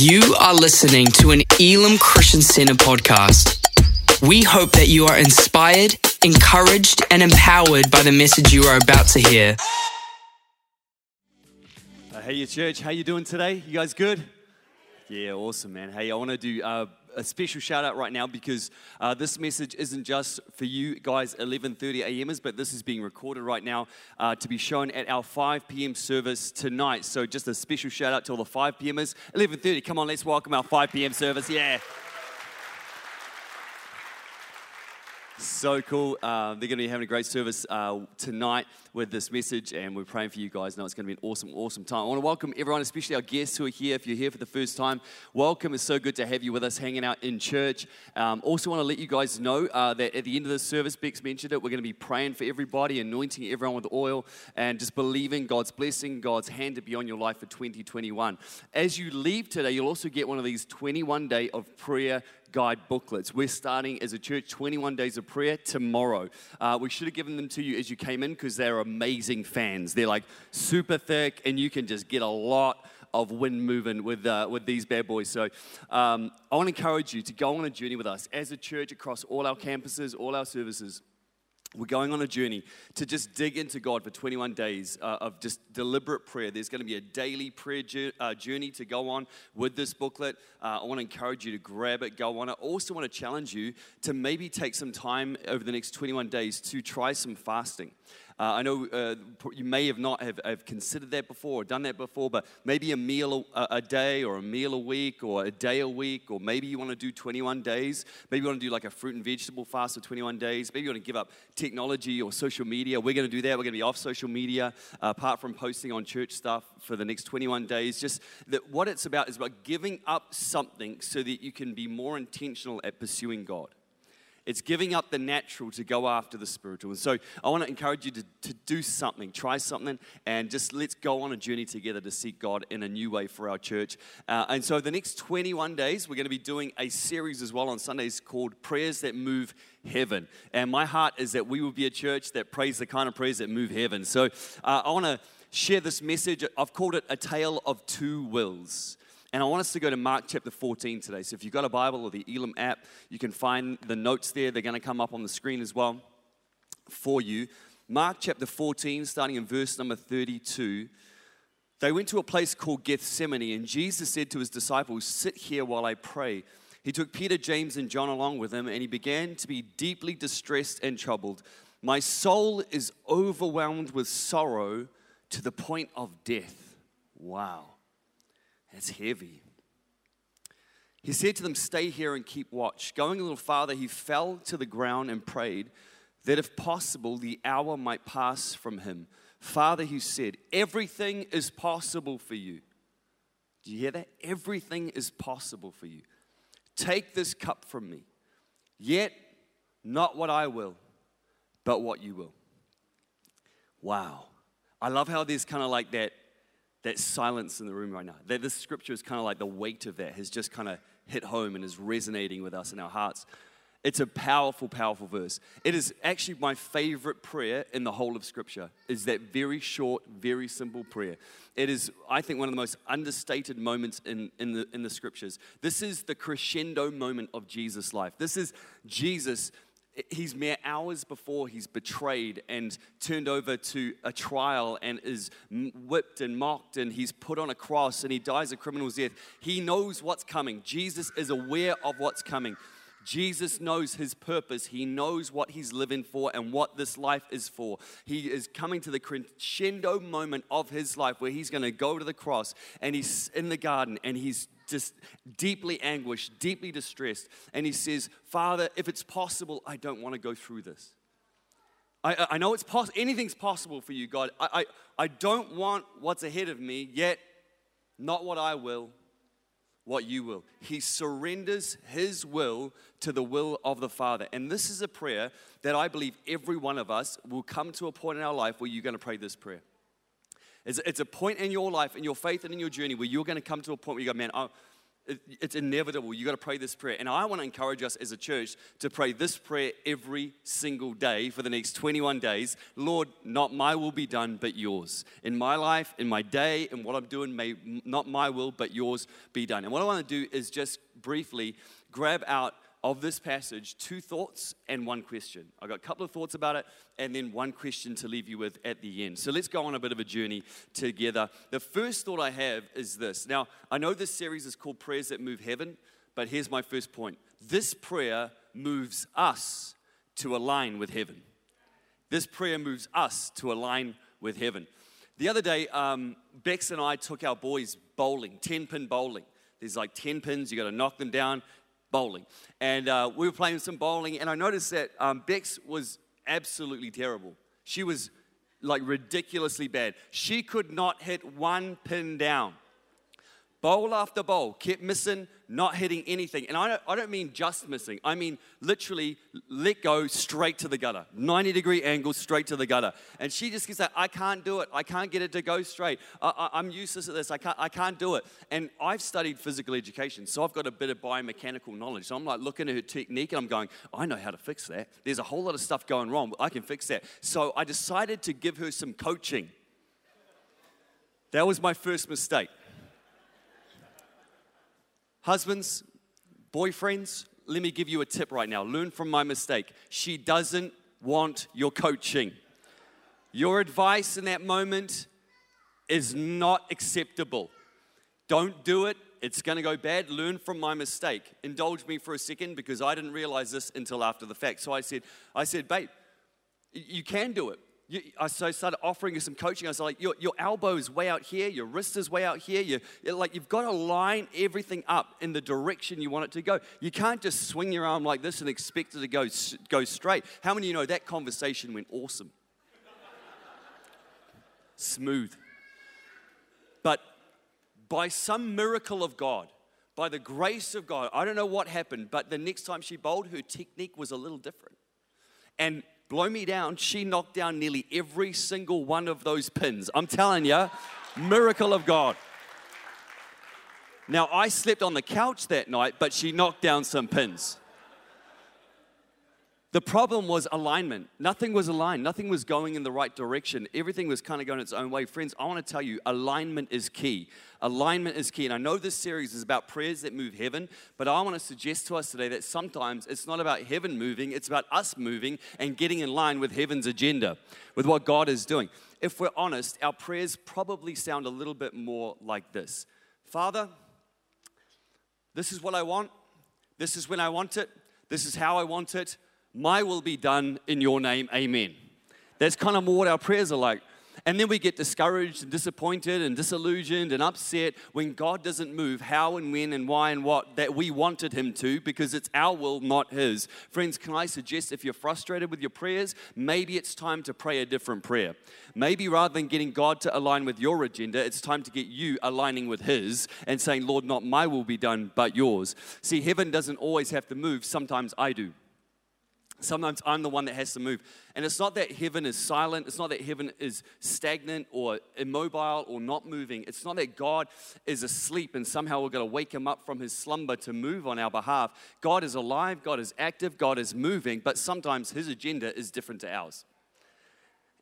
You are listening to an Elim Christian Center podcast. We hope that you are inspired, encouraged, and empowered by the message you are about to hear. Uh, hey, your church, how you doing today? You guys good? Yeah, awesome, man. Hey, I want to do uh, a special shout out right now because uh, this message isn't just for you guys 11:30 a.m.ers, but this is being recorded right now uh, to be shown at our 5 p.m. service tonight. So just a special shout out to all the 5 p.m.ers. 11:30, come on, let's welcome our 5 p.m. service. Yeah. So cool. Uh, they're going to be having a great service uh, tonight with this message, and we're praying for you guys. Now it's going to be an awesome, awesome time. I want to welcome everyone, especially our guests who are here. If you're here for the first time, welcome. It's so good to have you with us hanging out in church. Um, also, want to let you guys know uh, that at the end of the service, Bex mentioned it, we're going to be praying for everybody, anointing everyone with oil, and just believing God's blessing, God's hand to be on your life for 2021. As you leave today, you'll also get one of these 21 day of prayer guide booklets. We're starting as a church 21 days of prayer tomorrow. Uh, we should have given them to you as you came in because they're amazing fans. They're like super thick, and you can just get a lot of wind moving with, uh, with these bad boys. So um, I want to encourage you to go on a journey with us as a church across all our campuses, all our services. We're going on a journey to just dig into God for 21 days uh, of just deliberate prayer. There's going to be a daily prayer uh, journey to go on with this booklet. Uh, I want to encourage you to grab it, go on. I also want to challenge you to maybe take some time over the next 21 days to try some fasting. Uh, I know uh, you may have not have, have, considered that before or done that before, but maybe a meal a, a, day or a meal a week or a day a week, or maybe you want to do 21 days. Maybe you want to do like a fruit and vegetable fast for 21 days. Maybe you want to give up technology or social media. We're going to do that. We're going to be off social media, uh, apart from posting on church stuff for the next 21 days. Just that what it's about is about giving up something so that you can be more intentional at pursuing God. It's giving up the natural to go after the spiritual. And so I want to encourage you to, to do something, try something, and just let's go on a journey together to seek God in a new way for our church. Uh, and so the next 21 days, we're going to be doing a series as well on Sundays called Prayers That Move Heaven. And my heart is that we will be a church that prays the kind of prayers that move heaven. So uh, I want to share this message. I've called it A Tale of Two Wills. And I want us to go to Mark chapter 14 today. So if you've got a Bible or the Elim app, you can find the notes there. They're going to come up on the screen as well for you. Mark chapter 14, starting in verse number 32. They went to a place called Gethsemane, and Jesus said to his disciples, Sit here while I pray. He took Peter, James, and John along with him, and he began to be deeply distressed and troubled. My soul is overwhelmed with sorrow to the point of death. Wow. That's heavy. He said to them, Stay here and keep watch. Going a little farther, he fell to the ground and prayed that if possible, the hour might pass from him. Father, he said, Everything is possible for you. Do you hear that? Everything is possible for you. Take this cup from me. Yet, not what I will, but what you will. Wow. I love how there's kind of like that that silence in the room right now. That this scripture is kind of like the weight of that has just kind of hit home and is resonating with us in our hearts. It's a powerful, powerful verse. It is actually my favorite prayer in the whole of Scripture. Is that very short, very simple prayer. It is, I think, one of the most understated moments in, in, the, in the Scriptures. This is the crescendo moment of Jesus' life. This is Jesus he's mere hours before he's betrayed and turned over to a trial and is whipped and mocked and he's put on a cross and he dies a criminal's death. He knows what's coming. Jesus is aware of what's coming. Jesus knows his purpose. He knows what he's living for and what this life is for. He is coming to the crescendo moment of his life where he's going to go to the cross and he's in the garden and he's just deeply anguished, deeply distressed. And he says, Father, if it's possible, I don't want to go through this. I, I know it's possible, anything's possible for you, God. I, I, I don't want what's ahead of me, yet not what I will, what you will. He surrenders his will to the will of the Father. And this is a prayer that I believe every one of us will come to a point in our life where you're going to pray this prayer. It's, it's a point in your life, in your faith, and in your journey where you're going to come to a point where you go, man, I, it's inevitable. You got to pray this prayer. And I want to encourage us as a church to pray this prayer every single day for the next 21 days. Lord, not my will be done, but yours. In my life, in my day, in what I'm doing, may not my will, but yours be done. And what I want to do is just briefly grab out of this passage two thoughts and one question. I've got a couple of thoughts about it and then one question to leave you with at the end. So let's go on a bit of a journey together. The first thought I have is this. Now, I know this series is called Prayers That Move Heaven, but here's my first point this prayer moves us to align with heaven. This prayer moves us to align with heaven. The other day, um, Bex and I took our boys bowling, 10 pin bowling. There's like 10 pins, you got to knock them down bowling. And uh, we were playing some bowling, and I noticed that um, Bex was absolutely terrible. She was like ridiculously bad. She could not hit one pin down. Bowl after bowl, kept missing, not hitting anything. And I don't, I don't mean just missing, I mean literally let go straight to the gutter. 90 degree angle straight to the gutter. And she just gets that, I can't do it. I can't get it to go straight. I, am useless at this. I can't, I can't do it. And I've studied physical education, so I've got a bit of biomechanical knowledge. So I'm like looking at her technique and I'm going, I know how to fix that. There's a whole lot of stuff going wrong, but I can fix that. So I decided to give her some coaching. That was my first mistake. Husbands, boyfriends, let me give you a tip right now. Learn from my mistake. She doesn't want your coaching. Your advice in that moment is not acceptable. Don't do it. It's going to go bad. Learn from my mistake. Indulge me for a second because I didn't realize this until after the fact. So I said, I said, babe, you can do it. You, I started offering you some coaching. I was like, your, your elbow is way out here, your wrist is way out here. You, like, you've got to line everything up in the direction you want it to go. You can't just swing your arm like this and expect it to go, go straight. How many of you know that conversation went awesome? Smooth. But by some miracle of God, by the grace of God, I don't know what happened, but the next time she bowled, her technique was a little different. And blow me down, she knocked down nearly every single one of those pins. I'm telling you, miracle of God. Now, I slept on the couch that night, but she knocked down some pins. The problem was alignment. Nothing was aligned. Nothing was going in the right direction. Everything was kind of going its own way. Friends, I want to tell you, alignment is key. Alignment is key. And I know this series is about prayers that move heaven, but I want to suggest to us today that sometimes it's not about heaven moving, it's about us moving and getting in line with heaven's agenda, with what God is doing. If we're honest, our prayers probably sound a little bit more like this Father, this is what I want. This is when I want it. This is how I want it my will be done in your name, amen. That's kind of more what our prayers are like. And then we get discouraged and disappointed and disillusioned and upset when God doesn't move how and when and why and what that we wanted Him to because it's our will, not His. Friends, can I suggest if you're frustrated with your prayers, maybe it's time to pray a different prayer. Maybe rather than getting God to align with your agenda, it's time to get you aligning with His and saying, Lord, not my will be done, but yours. See, heaven doesn't always have to move, sometimes I do. Sometimes I'm the one that has to move. And it's not that heaven is silent. It's not that heaven is stagnant or immobile or not moving. It's not that God is asleep and somehow we're going to wake him up from his slumber to move on our behalf. God is alive, God is active, God is moving, but sometimes his agenda is different to ours.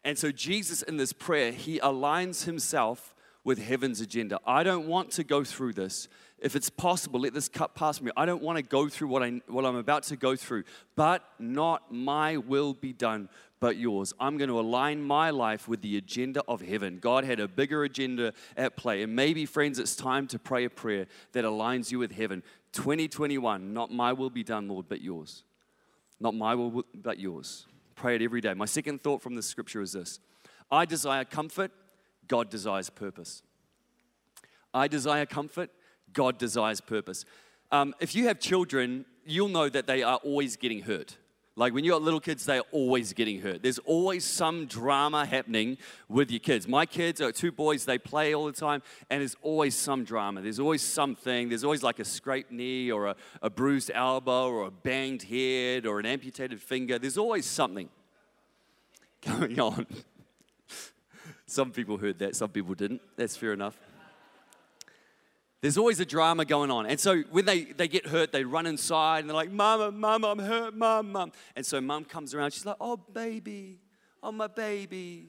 And so, Jesus in this prayer, he aligns himself with heaven's agenda. I don't want to go through this if it's possible, let this cut past me. I don't want to go through what, I, what I'm about to go through, but not my will be done, but yours. I'm going to align my life with the agenda of heaven. God had a bigger agenda at play. And maybe, friends, it's time to pray a prayer that aligns you with heaven. 2021, not my will be done, Lord, but yours. Not my will, but yours. Pray it every day. My second thought from the scripture is this I desire comfort, God desires purpose. I desire comfort, God desires purpose. Um, if you have children, you'll know that they are always getting hurt. Like when you got little kids, they're always getting hurt. There's always some drama happening with your kids. My kids are two boys, they play all the time, and there's always some drama. There's always something. There's always like a scraped knee or a, a bruised elbow or a banged head or an amputated finger. There's always something going on. Some people heard that, some people didn't. That's fair enough. There's always a drama going on. And so when they, they get hurt, they run inside and they're like, Mama, Mama, I'm hurt, Mom. And so mom comes around. She's like, Oh, baby. Oh, my baby.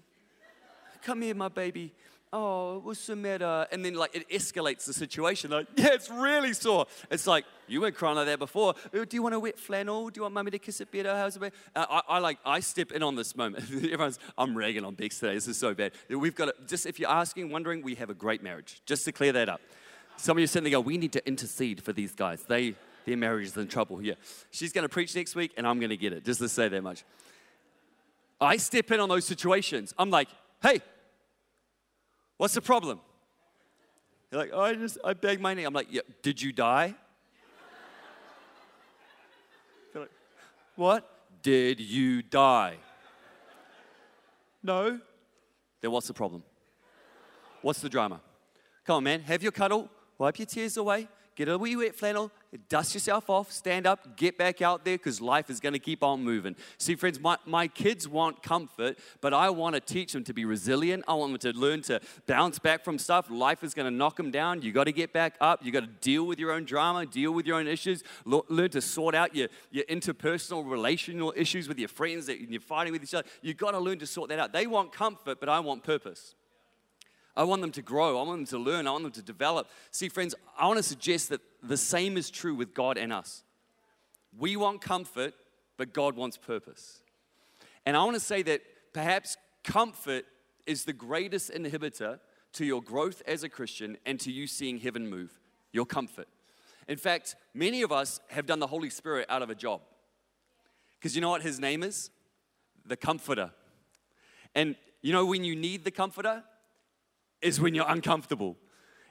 Come here, my baby. Oh, what's the matter? And then, like, it escalates the situation. Like, yeah, it's really sore. It's like, you weren't crying like that before. Do you want a wet flannel? Do you want mommy to kiss it better? How's it? Better? Uh, I, I, like, I step in on this moment. Everyone's, I'm ragging on Bex today. This is so bad. We've got, to, just if you're asking, wondering, we have a great marriage. Just to clear that up. Some of you sitting there go, we need to intercede for these guys. They, their marriage is in trouble Yeah. She's going to preach next week, and I'm going to get it, just to say that much. I step in on those situations. I'm like, hey, what's the problem? You're like, oh, I just, I beg my knee. I'm like, yeah, did you die? like, what? Did you die? No. Then what's the problem? What's the drama? Come on, man, have your cuddle, wipe your tears away, get a wee wet flannel, dust yourself off, stand up, get back out there because life is going to keep on moving. See, friends, my, my kids want comfort, but I want to teach them to be resilient. I want them to learn to bounce back from stuff. Life is going to knock them down. You got to get back up. You got to deal with your own drama, deal with your own issues, learn to sort out your, your interpersonal relational issues with your friends that you're fighting with each other. You got to learn to sort that out. They want comfort, but I want purpose. I want them to grow. I want them to learn. I want them to develop. See, friends, I want to suggest that the same is true with God and us. We want comfort, but God wants purpose. And I want to say that perhaps comfort is the greatest inhibitor to your growth as a Christian and to you seeing heaven move, your comfort. In fact, many of us have done the Holy Spirit out of a job. Because you know what his name is? The Comforter. And you know when you need the Comforter? Is when you're uncomfortable.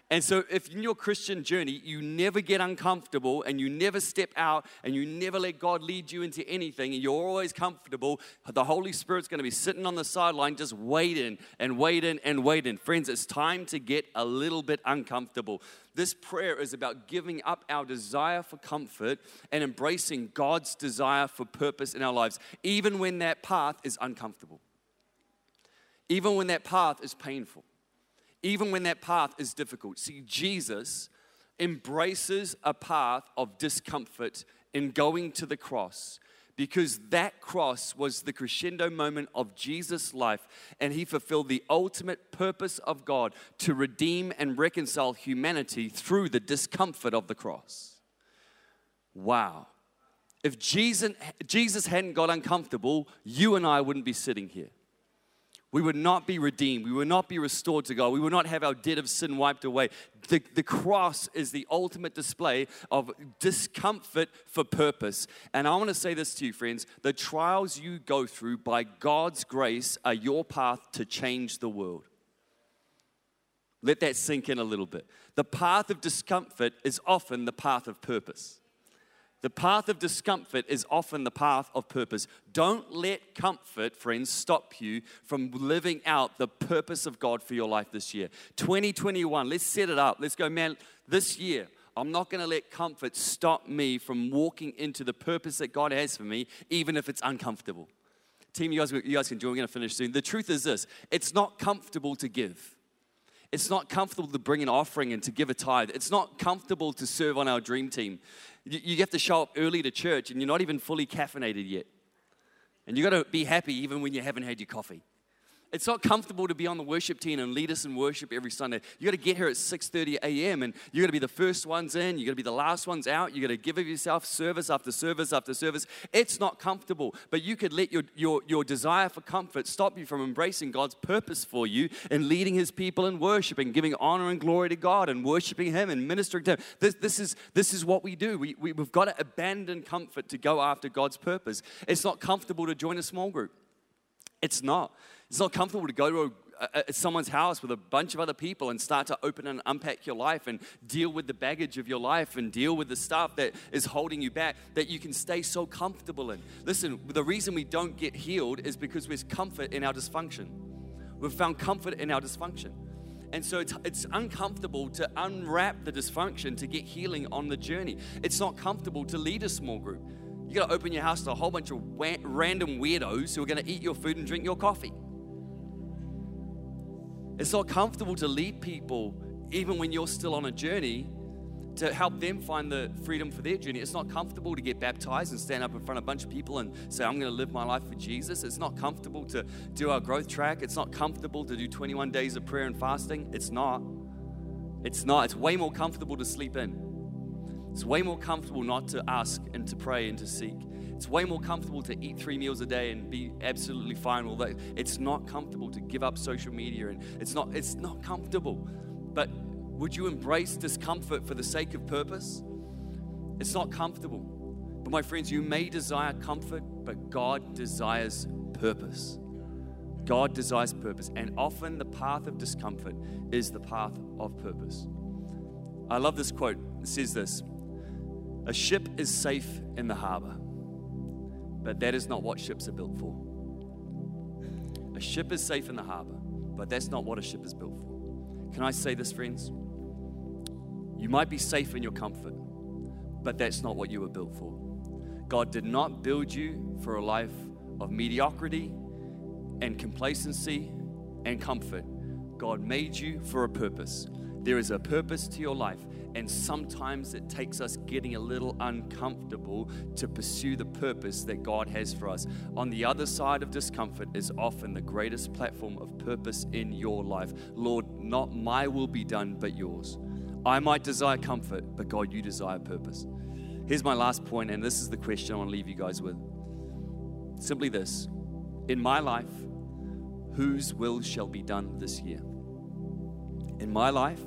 And so, if in your Christian journey you never get uncomfortable and you never step out and you never let God lead you into anything and you're always comfortable, the Holy Spirit's going to be sitting on the sideline just waiting and waiting and waiting. Friends, it's time to get a little bit uncomfortable. This prayer is about giving up our desire for comfort and embracing God's desire for purpose in our lives, even when that path is uncomfortable, even when that path is painful even when that path is difficult. See, Jesus embraces a path of discomfort in going to the cross because that cross was the crescendo moment of Jesus' life, and he fulfilled the ultimate purpose of God to redeem and reconcile humanity through the discomfort of the cross. Wow. If Jesus, Jesus hadn't got uncomfortable, you and I wouldn't be sitting here we would not be redeemed. We would not be restored to God. We would not have our debt of sin wiped away. The, the cross is the ultimate display of discomfort for purpose. And I want to say this to you, friends the trials you go through by God's grace are your path to change the world. Let that sink in a little bit. The path of discomfort is often the path of purpose. The path of discomfort is often the path of purpose. Don't let comfort, friends, stop you from living out the purpose of God for your life this year. 2021, let's set it up. Let's go, man, this year. I'm not going to let comfort stop me from walking into the purpose that God has for me, even if it's uncomfortable. Team, you guys, you guys can join. We're going to finish soon. The truth is this it's not comfortable to give. It's not comfortable to bring an offering and to give a tithe. It's not comfortable to serve on our dream team. You have to show up early to church and you're not even fully caffeinated yet. And you've got to be happy even when you haven't had your coffee. It's not comfortable to be on the worship team and lead us in worship every Sunday. You got to get here at 6:30 a.m. and you got to be the first ones in. You got to be the last ones out. You got to give of yourself service after service after service. It's not comfortable, but you could let your, your, your desire for comfort stop you from embracing God's purpose for you and leading His people in worship and giving honor and glory to God and worshiping Him and ministering to Him. This, this is this is what we do. We, we we've got to abandon comfort to go after God's purpose. It's not comfortable to join a small group. It's not. It's not comfortable to go to a, a, someone's house with a bunch of other people and start to open and unpack your life and deal with the baggage of your life and deal with the stuff that is holding you back that you can stay so comfortable in. Listen, the reason we don't get healed is because there's comfort in our dysfunction. We've found comfort in our dysfunction. And so it's, it's uncomfortable to unwrap the dysfunction to get healing on the journey. It's not comfortable to lead a small group. You gotta open your house to a whole bunch of wa- random weirdos who are gonna eat your food and drink your coffee. It's not comfortable to lead people even when you're still on a journey to help them find the freedom for their journey. It's not comfortable to get baptized and stand up in front of a bunch of people and say, I'm going to live my life for Jesus. It's not comfortable to do our growth track. It's not comfortable to do 21 days of prayer and fasting. It's not. It's not. It's way more comfortable to sleep in. It's way more comfortable not to ask and to pray and to seek. It's way more comfortable to eat three meals a day and be absolutely fine with. It's not comfortable to give up social media and it's not it's not comfortable. But would you embrace discomfort for the sake of purpose? It's not comfortable. But my friends, you may desire comfort, but God desires purpose. God desires purpose, and often the path of discomfort is the path of purpose. I love this quote. It says this A ship is safe in the harbor, but that is not what ships are built for. A ship is safe in the harbor, but that's not what a ship is built for. Can I say this, friends? You might be safe in your comfort, but that's not what you were built for. God did not build you for a life of mediocrity and complacency and comfort. God made you for a purpose. There is a purpose to your life, and sometimes it takes us getting a little uncomfortable to pursue the purpose that God has for us. On the other side of discomfort is often the greatest platform of purpose in your life. Lord, not my will be done, but yours. I might desire comfort, but God, you desire purpose. Here's my last point, and this is the question I want to leave you guys with. Simply this In my life, whose will shall be done this year? In my life,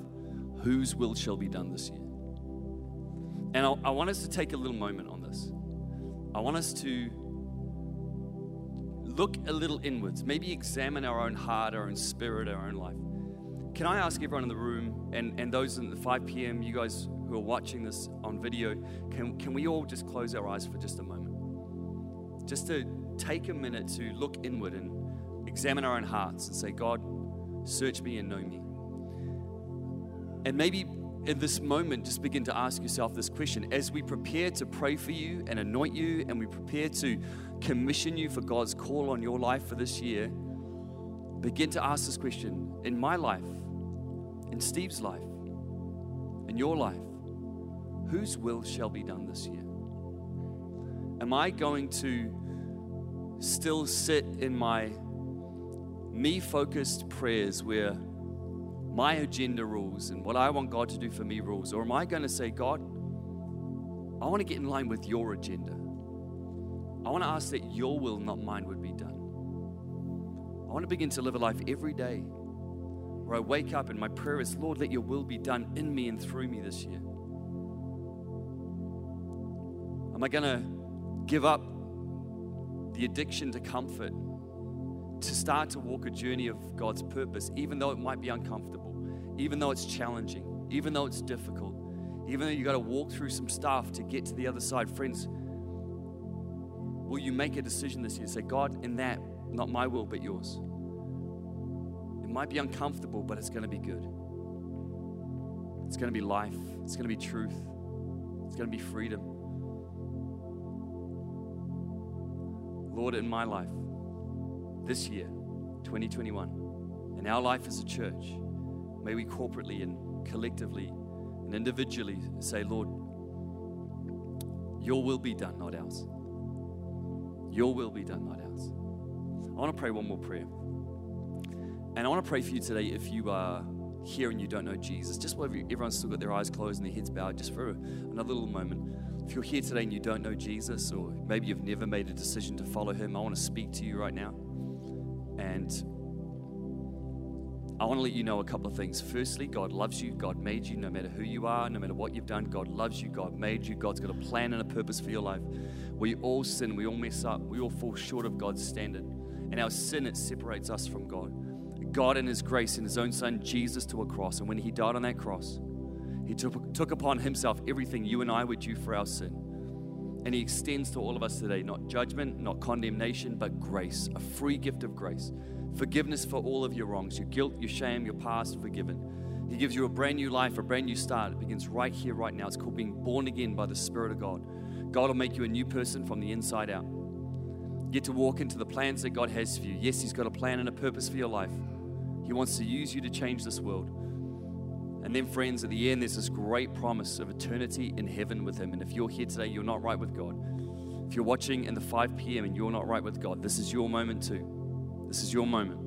whose will shall be done this year? And I, I want us to take a little moment on this. I want us to look a little inwards, maybe examine our own heart, our own spirit, our own life. Can I ask everyone in the room and, and those in the 5 p.m., you guys who are watching this on video, can, can we all just close our eyes for just a moment? Just to take a minute to look inward and examine our own hearts and say, God, search me and know me. And maybe in this moment, just begin to ask yourself this question as we prepare to pray for you and anoint you, and we prepare to commission you for God's call on your life for this year. Begin to ask this question in my life, in Steve's life, in your life, whose will shall be done this year? Am I going to still sit in my me focused prayers where my agenda rules and what I want God to do for me rules? Or am I going to say, God, I want to get in line with your agenda? I want to ask that your will, not mine, would be done. I want to begin to live a life every day where I wake up and my prayer is, Lord, let your will be done in me and through me this year. Am I going to give up the addiction to comfort to start to walk a journey of God's purpose, even though it might be uncomfortable, even though it's challenging, even though it's difficult, even though you got to walk through some stuff to get to the other side? Friends, will you make a decision this year? Say, God, in that, not my will, but yours. It might be uncomfortable, but it's going to be good. It's going to be life. It's going to be truth. It's going to be freedom. Lord, in my life, this year, 2021, in our life as a church, may we corporately and collectively and individually say, Lord, your will be done, not ours. Your will be done, not ours. I want to pray one more prayer. And I want to pray for you today if you are here and you don't know Jesus, just while everyone's still got their eyes closed and their heads bowed, just for another little moment. If you're here today and you don't know Jesus, or maybe you've never made a decision to follow him, I want to speak to you right now. And I want to let you know a couple of things. Firstly, God loves you. God made you no matter who you are, no matter what you've done. God loves you. God made you. God's got a plan and a purpose for your life. We all sin. We all mess up. We all fall short of God's standard. And our sin, it separates us from God. God, in His grace, in His own Son, Jesus, to a cross. And when He died on that cross, he took, took upon himself everything you and I were due for our sin. And he extends to all of us today not judgment, not condemnation, but grace, a free gift of grace. Forgiveness for all of your wrongs, your guilt, your shame, your past forgiven. He gives you a brand new life, a brand new start. It begins right here, right now. It's called being born again by the Spirit of God. God will make you a new person from the inside out. You get to walk into the plans that God has for you. Yes, He's got a plan and a purpose for your life. He wants to use you to change this world. And then, friends, at the end, there's this great promise of eternity in heaven with Him. And if you're here today, you're not right with God. If you're watching in the 5 p.m. and you're not right with God, this is your moment too. This is your moment.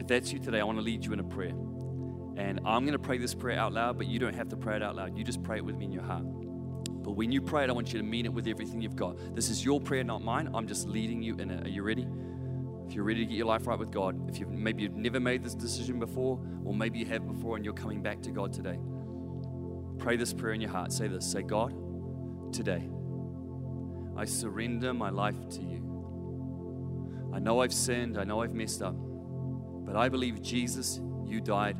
If that's you today, I want to lead you in a prayer. And I'm going to pray this prayer out loud, but you don't have to pray it out loud. You just pray it with me in your heart. But when you pray it, I want you to mean it with everything you've got. This is your prayer, not mine. I'm just leading you in it. Are you ready? If you're ready to get your life right with God, if you've maybe you've never made this decision before, or maybe you have before and you're coming back to God today, pray this prayer in your heart. Say this. Say, God, today, I surrender my life to you. I know I've sinned, I know I've messed up, but I believe, Jesus, you died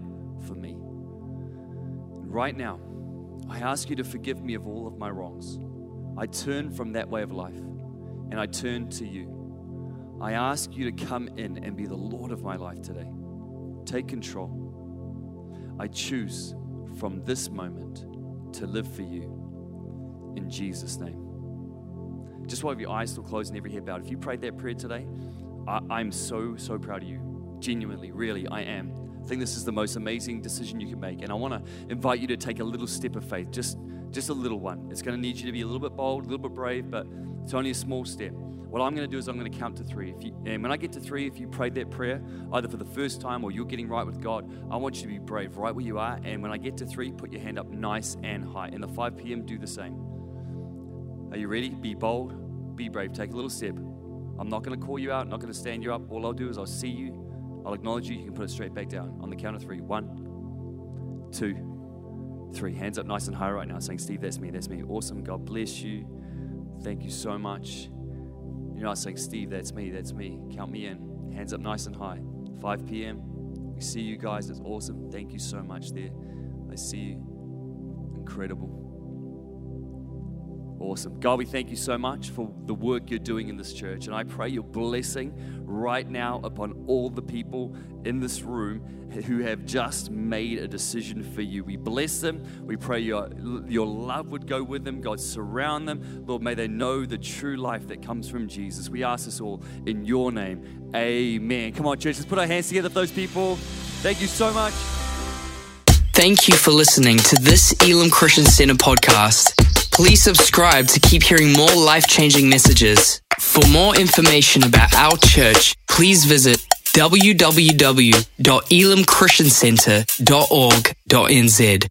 for me. Right now, I ask you to forgive me of all of my wrongs. I turn from that way of life and I turn to you. I ask you to come in and be the Lord of my life today. Take control. I choose from this moment to live for you in Jesus' name. Just while your eyes still closed and every head bowed, if you prayed that prayer today, I, am so, so proud of you. Genuinely, really, I am. I think this is the most amazing decision you can make. And I want to invite you to take a little step of faith, just, just a little one. It's going to need you to be a little bit bold, a little bit brave, but it's only a small step. What I'm going to do is I'm going to count to three. You, and when I get to three, if you prayed that prayer, either for the first time or you're getting right with God, I want you to be brave right where you are. And when I get to three, put your hand up nice and high. And the 5 p.m., do the same. Are you ready? Be bold, be brave. Take a little step. I'm not going to call you out, not going to stand you up. All I'll do is I'll see you, I'll acknowledge you. You can put it straight back down on the count of three. One, two, three. Hands up nice and high right now, saying, Steve, that's me, that's me. Awesome. God bless you. Thank you so much. You're not saying, Steve, that's me, that's me. Count me in. Hands up nice and high. 5 p.m. We see you guys. It's awesome. Thank you so much there. I see you. Incredible. Awesome. God, we thank you so much for the work you're doing in this church. And I pray your blessing right now upon all the people in this room who have just made a decision for you. We bless them. We pray your, your love would go with them. God, surround them. Lord, may they know the true life that comes from Jesus. We ask this all in your name. Amen. Come on, church, let's put our hands together for those people. Thank you so much. Thank you for listening to this Elim Christian Center podcast. Please subscribe to keep hearing more life changing messages. For more information about our church, please visit www.elimchristiancenter.org.nz.